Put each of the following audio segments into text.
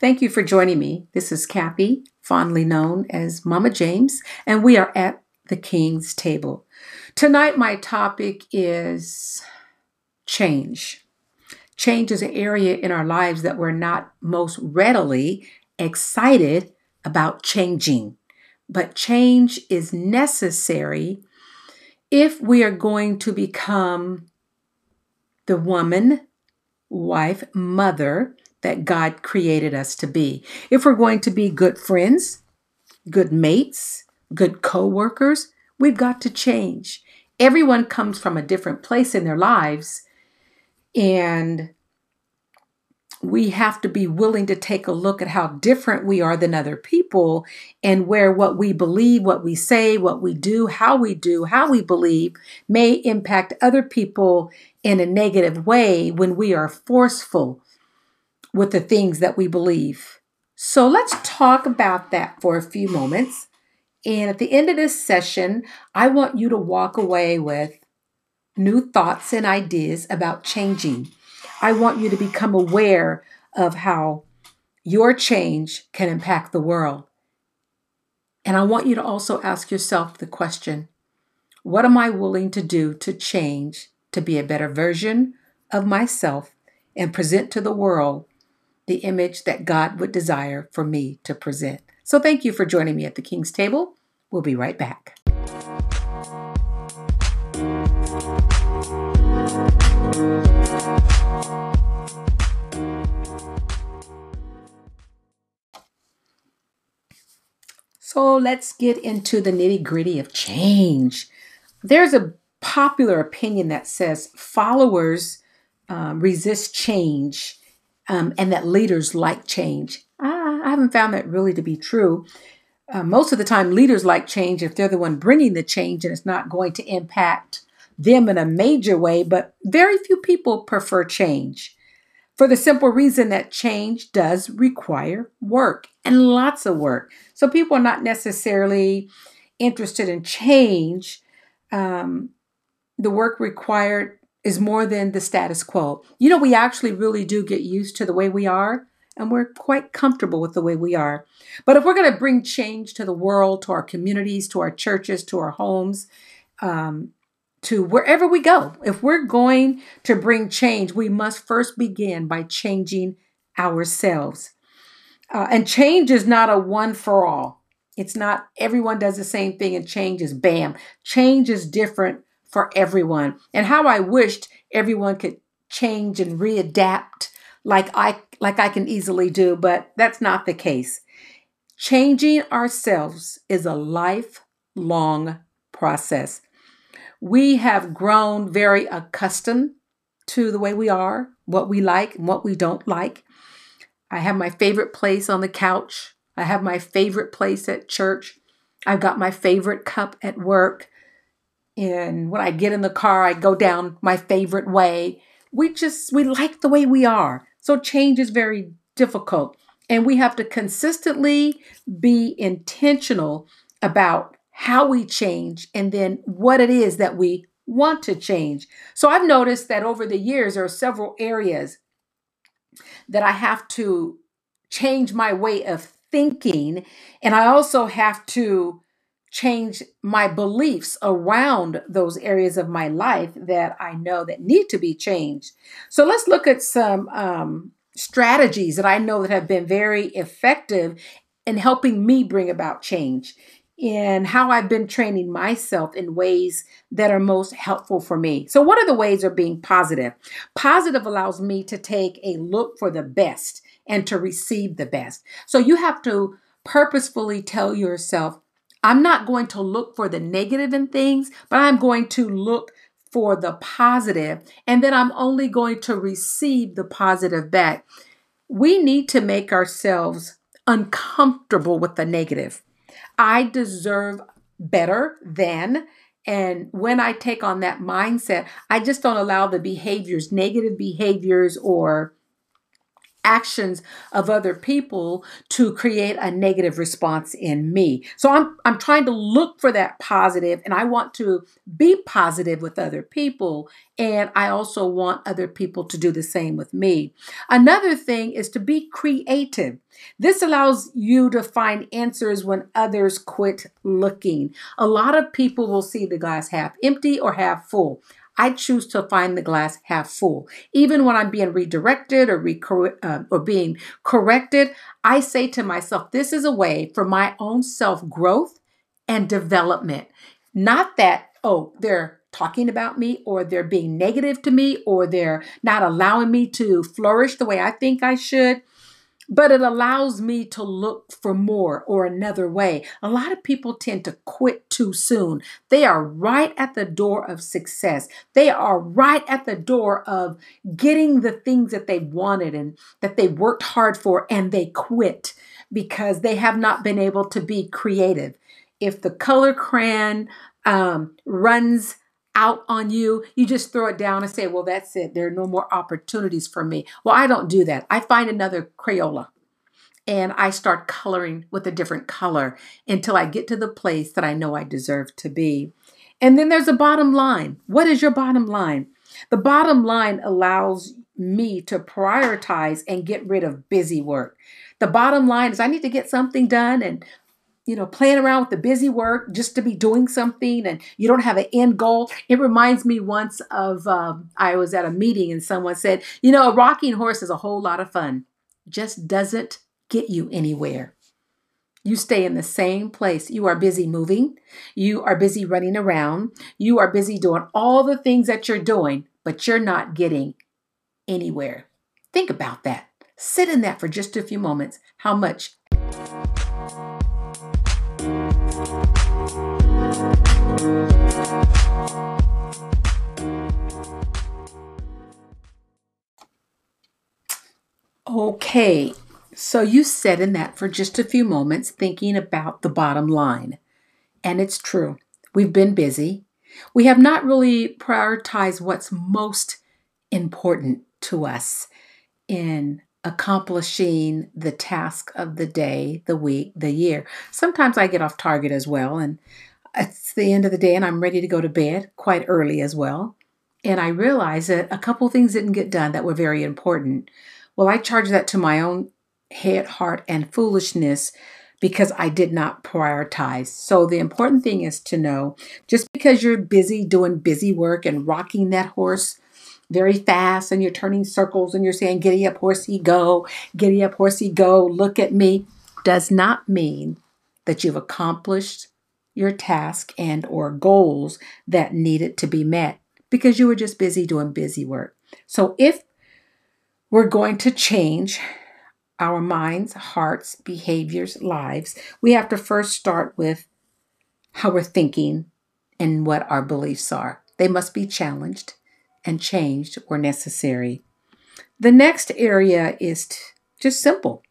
Thank you for joining me. This is Kathy, fondly known as Mama James, and we are at the King's table. Tonight, my topic is change. Change is an area in our lives that we're not most readily excited about changing. But change is necessary if we are going to become the woman, wife, mother that God created us to be. If we're going to be good friends, good mates, good co workers, we've got to change. Everyone comes from a different place in their lives, and we have to be willing to take a look at how different we are than other people and where what we believe, what we say, what we do, how we do, how we believe may impact other people in a negative way when we are forceful with the things that we believe. So let's talk about that for a few moments. And at the end of this session, I want you to walk away with new thoughts and ideas about changing. I want you to become aware of how your change can impact the world. And I want you to also ask yourself the question what am I willing to do to change to be a better version of myself and present to the world the image that God would desire for me to present? So, thank you for joining me at the King's Table. We'll be right back. So let's get into the nitty gritty of change. There's a popular opinion that says followers um, resist change um, and that leaders like change. I, haven't found that really to be true. Uh, most of the time, leaders like change if they're the one bringing the change and it's not going to impact them in a major way, but very few people prefer change for the simple reason that change does require work and lots of work. So people are not necessarily interested in change. Um, the work required is more than the status quo. You know, we actually really do get used to the way we are, and we're quite comfortable with the way we are. But if we're going to bring change to the world, to our communities, to our churches, to our homes, um, to wherever we go. If we're going to bring change, we must first begin by changing ourselves. Uh, and change is not a one for all. It's not everyone does the same thing and change is bam. Change is different for everyone. And how I wished everyone could change and readapt like I like I can easily do, but that's not the case. Changing ourselves is a lifelong process we have grown very accustomed to the way we are, what we like and what we don't like. I have my favorite place on the couch. I have my favorite place at church. I've got my favorite cup at work. And when I get in the car, I go down my favorite way. We just, we like the way we are. So change is very difficult. And we have to consistently be intentional about how we change, and then what it is that we want to change. So I've noticed that over the years, there are several areas that I have to change my way of thinking, and I also have to change my beliefs around those areas of my life that I know that need to be changed. So let's look at some um, strategies that I know that have been very effective in helping me bring about change in how I've been training myself in ways that are most helpful for me. So, what are the ways of being positive? Positive allows me to take a look for the best and to receive the best. So, you have to purposefully tell yourself, I'm not going to look for the negative in things, but I'm going to look for the positive, and then I'm only going to receive the positive back. We need to make ourselves uncomfortable with the negative. I deserve better than. And when I take on that mindset, I just don't allow the behaviors, negative behaviors or actions of other people to create a negative response in me. So I'm I'm trying to look for that positive and I want to be positive with other people and I also want other people to do the same with me. Another thing is to be creative. This allows you to find answers when others quit looking. A lot of people will see the glass half empty or half full. I choose to find the glass half full. Even when I'm being redirected or, uh, or being corrected, I say to myself, this is a way for my own self growth and development. Not that, oh, they're talking about me or they're being negative to me or they're not allowing me to flourish the way I think I should but it allows me to look for more or another way. A lot of people tend to quit too soon. They are right at the door of success. They are right at the door of getting the things that they wanted and that they worked hard for, and they quit because they have not been able to be creative. If the color crayon um, runs out on you, you just throw it down and say, Well, that's it. There are no more opportunities for me. Well, I don't do that. I find another Crayola and I start coloring with a different color until I get to the place that I know I deserve to be. And then there's a bottom line. What is your bottom line? The bottom line allows me to prioritize and get rid of busy work. The bottom line is I need to get something done and you know, playing around with the busy work just to be doing something and you don't have an end goal. It reminds me once of um, I was at a meeting and someone said, you know, a rocking horse is a whole lot of fun, just doesn't get you anywhere. You stay in the same place. You are busy moving. You are busy running around. You are busy doing all the things that you're doing, but you're not getting anywhere. Think about that. Sit in that for just a few moments. How much Okay, so you sat in that for just a few moments thinking about the bottom line. And it's true. We've been busy. We have not really prioritized what's most important to us in accomplishing the task of the day, the week, the year. Sometimes I get off target as well, and it's the end of the day and I'm ready to go to bed quite early as well. And I realize that a couple things didn't get done that were very important. Well, I charge that to my own head, heart, and foolishness because I did not prioritize. So the important thing is to know just because you're busy doing busy work and rocking that horse very fast and you're turning circles and you're saying, Giddy up, horsey, go, giddy up, horsey, go, look at me, does not mean that you've accomplished your task and or goals that needed to be met because you were just busy doing busy work. So if we're going to change our minds, hearts, behaviors, lives, we have to first start with how we're thinking and what our beliefs are. They must be challenged and changed where necessary. The next area is just simple.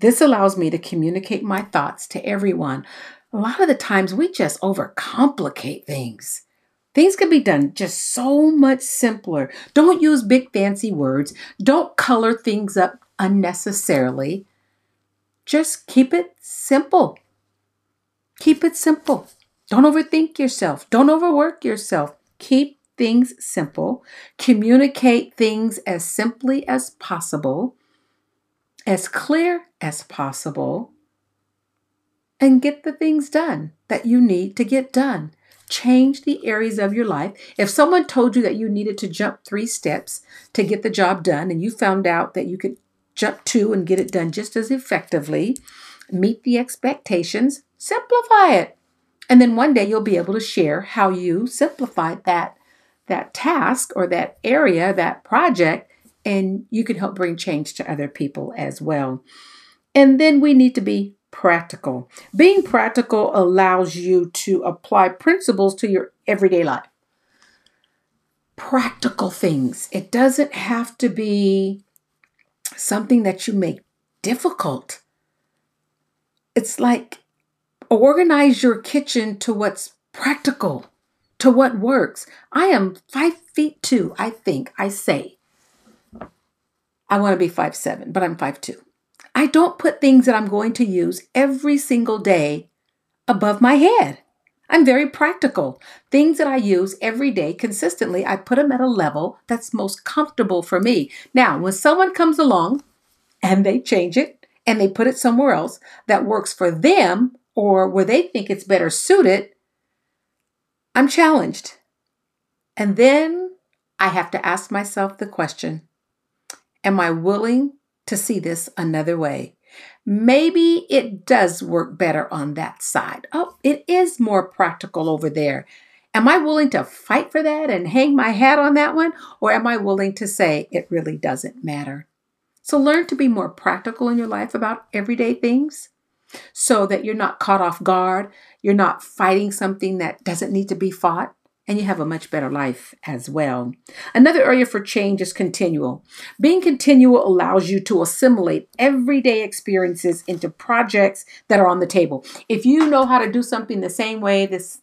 This allows me to communicate my thoughts to everyone a lot of the times we just overcomplicate things. Things can be done just so much simpler. Don't use big fancy words. Don't color things up unnecessarily. Just keep it simple. Keep it simple. Don't overthink yourself. Don't overwork yourself. Keep things simple. Communicate things as simply as possible, as clear as possible and get the things done that you need to get done. Change the areas of your life. If someone told you that you needed to jump three steps to get the job done, and you found out that you could jump two and get it done just as effectively, meet the expectations, simplify it. And then one day you'll be able to share how you simplified that that task or that area, that project, and you can help bring change to other people as well. And then we need to be practical. Being practical allows you to apply principles to your everyday life. Practical things. It doesn't have to be something that you make difficult. It's like organize your kitchen to what's practical, to what works. I am five feet two, I think, I say. I want to be five seven, but I'm five two. I don't put things that I'm going to use every single day above my head. I'm very practical. Things that I use every day consistently, I put them at a level that's most comfortable for me. Now, when someone comes along and they change it and they put it somewhere else that works for them or where they think it's better suited, I'm challenged. And then I have to ask myself the question Am I willing to see this another way? Maybe it does work better on that side. Oh, it is more practical over there. Am I willing to fight for that and hang my hat on that one? Or am I willing to say it really doesn't matter? So learn to be more practical in your life about everyday things so that you're not caught off guard. You're not fighting something that doesn't need to be fought and you have a much better life as well. Another area for change is continual. Being continual allows you to assimilate everyday experiences into projects that are on the table. If you know how to do something the same way, this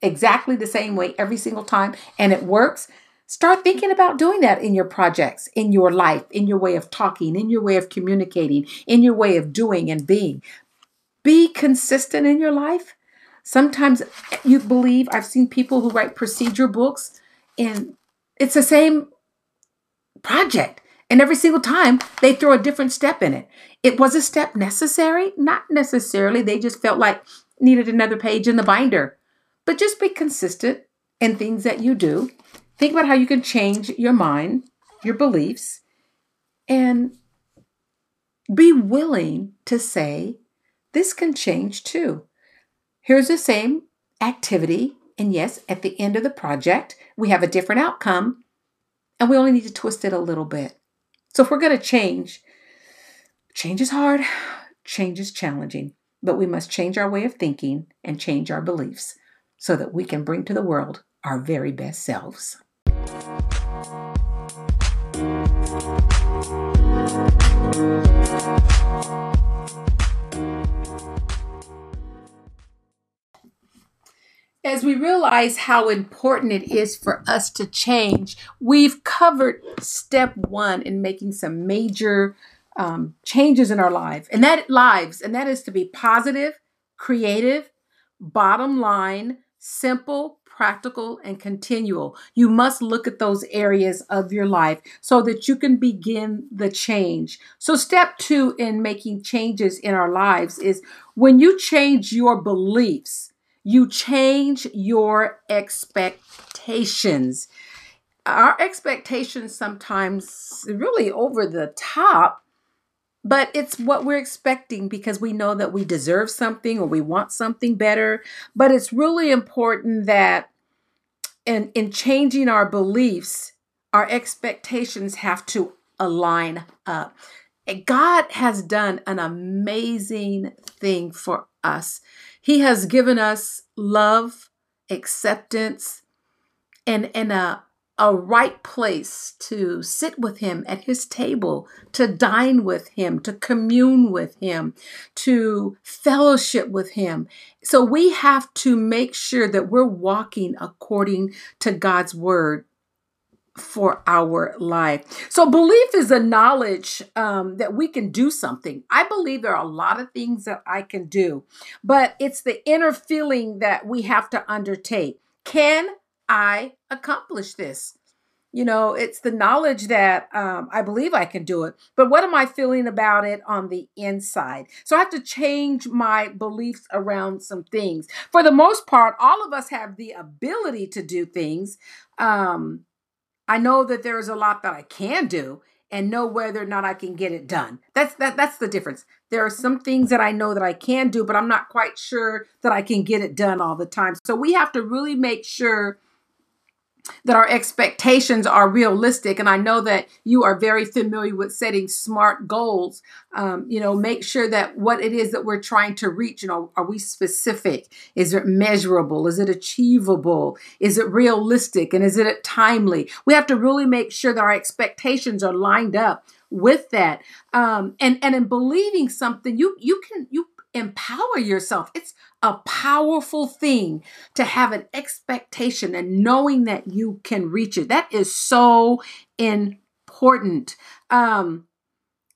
exactly the same way every single time, and it works, Start thinking about doing that in your projects, in your life, in your way of talking, in your way of communicating, in your way of doing and being. Be consistent in your life Sometimes you believe, I've seen people who write procedure books and it's the same project. And every single time they throw a different step in it. It was a step necessary? Not necessarily. They just felt like needed another page in the binder. But just be consistent in things that you do. Think about how you can change your mind, your beliefs, and be willing to say, this can change too. Here's the same activity, and yes, at the end of the project, we have a different outcome, and we only need to twist it a little bit. So if we're going to change, change is hard, change is challenging, but we must change our way of thinking and change our beliefs so that we can bring to the world our very best selves. As we realize how important it is for us to change, we've covered step one in making some major um, changes in our life, and that lives, and that is to be positive, creative, bottom line, simple, practical, and continual. You must look at those areas of your life so that you can begin the change. So, step two in making changes in our lives is when you change your beliefs you change your expectations. Our expectations sometimes really over the top, but it's what we're expecting because we know that we deserve something or we want something better. But it's really important that in, in changing our beliefs, our expectations have to align up. God has done an amazing thing for us. He has given us love, acceptance, and, and a, a right place to sit with Him at His table, to dine with Him, to commune with Him, to fellowship with Him. So we have to make sure that we're walking according to God's Word for our life. So, belief is a knowledge um, that we can do something. I believe there are a lot of things that I can do, but it's the inner feeling that we have to undertake. Can I accomplish this? You know, it's the knowledge that um, I believe I can do it, but what am I feeling about it on the inside? So I have to change my beliefs around some things. For the most part, all of us have the ability to do things. Um, I know that there is a lot that I can do and know whether or not I can get it done. That's that that's the difference. There are some things that I know that I can do, but I'm not quite sure that I can get it done all the time. So we have to really make sure that our expectations are realistic. And I know that you are very familiar with setting smart goals. Um, you know, make sure that what it is that we're trying to reach, you know, are we specific? Is it measurable? Is it achievable? Is it realistic? And is it timely? We have to really make sure that our expectations are lined up with that. Um, and and in believing something, you you can you empower yourself. It's a powerful thing to have an expectation and knowing that you can reach it. That is so important. Um,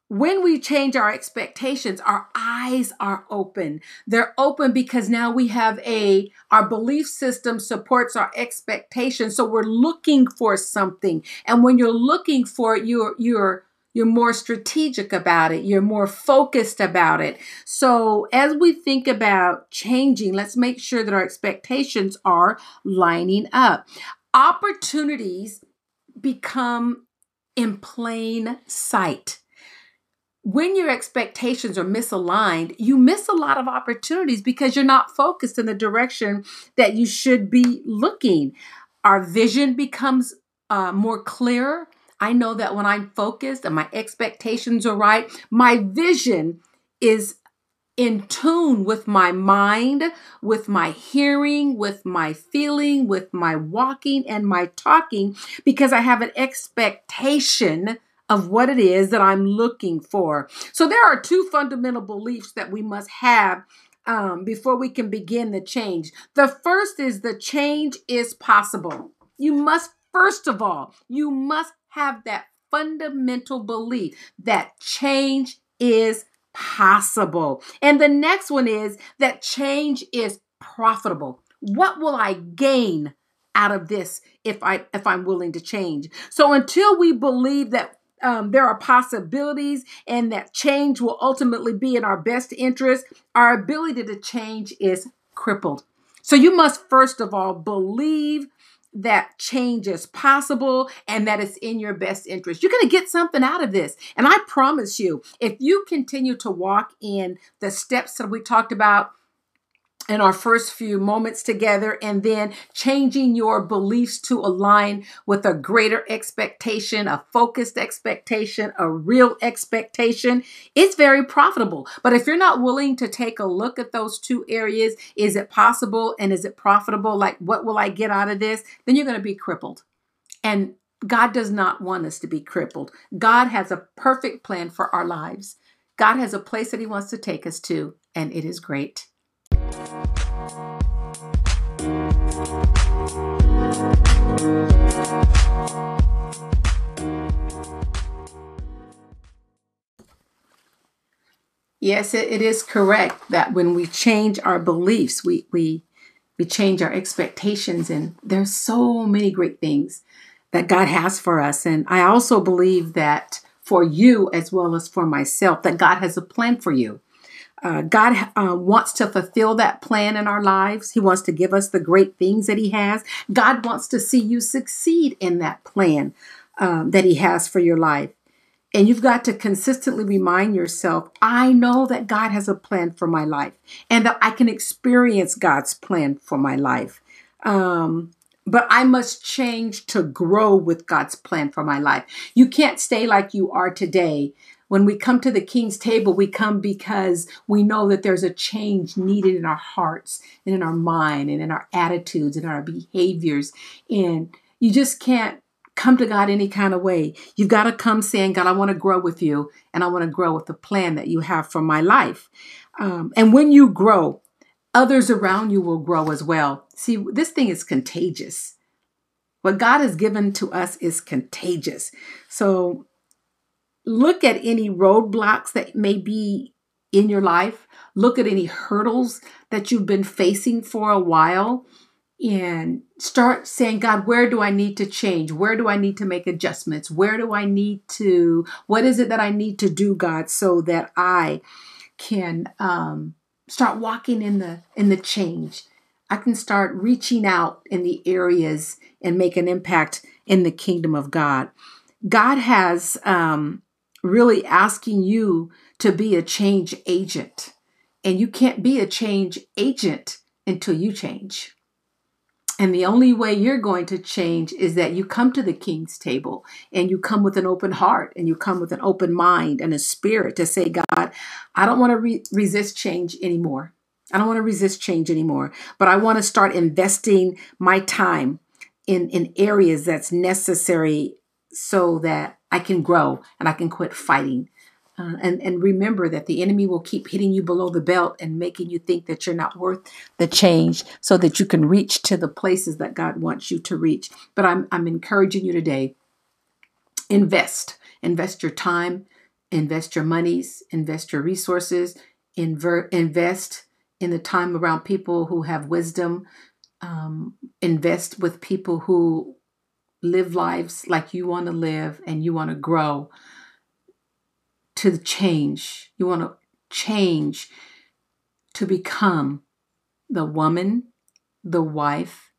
when we change our expectations our eyes are open they're open because now we have a our belief system supports our expectations so we're looking for something and when you're looking for it you're you're you're more strategic about it you're more focused about it so as we think about changing let's make sure that our expectations are lining up opportunities become in plain sight when your expectations are misaligned, you miss a lot of opportunities because you're not focused in the direction that you should be looking. Our vision becomes uh, more clear. I know that when I'm focused and my expectations are right, my vision is in tune with my mind, with my hearing, with my feeling, with my walking and my talking, because I have an expectation of what it is that I'm looking for. So there are two fundamental beliefs that we must have um, before we can begin the change. The first is the change is possible. You must, first of all, you must have that fundamental belief that change is possible. And the next one is that change is profitable. What will I gain out of this if I if I'm willing to change? So until we believe that um, there are possibilities and that change will ultimately be in our best interest, our ability to change is crippled. So you must first of all believe that change is possible and that it's in your best interest. You're going to get something out of this. And I promise you, if you continue to walk in the steps that we talked about in our first few moments together and then changing your beliefs to align with a greater expectation, a focused expectation, a real expectation, it's very profitable. But if you're not willing to take a look at those two areas, is it possible and is it profitable? Like, what will I get out of this? Then you're going to be crippled. And God does not want us to be crippled. God has a perfect plan for our lives. God has a place that He wants to take us to, and it is great. Yes, it, is correct that when we change our beliefs, we we we change our expectations, and there's so many great things that God has for us. And I also believe that for you as well as for myself, that God has a plan for you. Uh, God uh, wants to fulfill that plan in our lives. He wants to give us the great things that He has. God wants to see you succeed in that plan um, that He has for your life. And you've got to consistently remind yourself I know that God has a plan for my life and that I can experience God's plan for my life. Um, but I must change to grow with God's plan for my life. You can't stay like you are today when we come to the king's table, we come because we know that there's a change needed in our hearts and in our mind and in our attitudes and our behaviors. And you just can't come to God any kind of way. You've got to come saying, God, I want to grow with you and I want to grow with the plan that you have for my life. Um, and when you grow, others around you will grow as well. See, this thing is contagious. What God has given to us is contagious. So look at any roadblocks that may be in your life. Look at any hurdles that you've been facing for a while and start saying, God, where do I need to change? Where do I need to make adjustments? Where do I need to, what is it that I need to do, God, so that I can um, start walking in the in the change. I can start reaching out in the areas and make an impact in the kingdom of God. God has um, really asking you to be a change agent. And you can't be a change agent until you change. And the only way you're going to change is that you come to the king's table and you come with an open heart and you come with an open mind and a spirit to say, God, I don't want to re- resist change anymore. I don't want to resist change anymore, but I want to start investing my time in, in areas that's necessary so that I can grow and I can quit fighting. Uh, and, and remember that the enemy will keep hitting you below the belt and making you think that you're not worth the change so that you can reach to the places that God wants you to reach. But I'm, I'm encouraging you today invest. Invest your time, invest your monies, invest your resources, invert, invest in the time around people who have wisdom, um, invest with people who live lives like you want to live and you want to grow to change. You want to change to become the woman, the wife,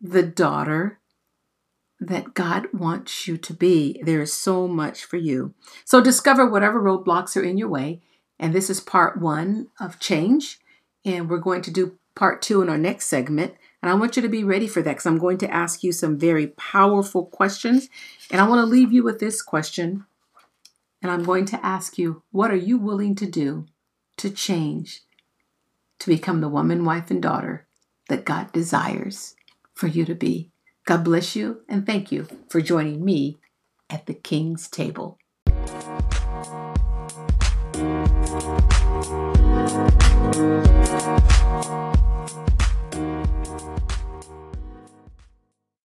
the daughter that God wants you to be. There is so much for you. So discover whatever roadblocks are in your way. And this is part one of change. And we're going to do part two in our next segment. And I want you to be ready for that because I'm going to ask you some very powerful questions. And I want to leave you with this question. And I'm going to ask you, what are you willing to do to change to become the woman, wife, and daughter that God desires for you to be? God bless you and thank you for joining me at the King's table.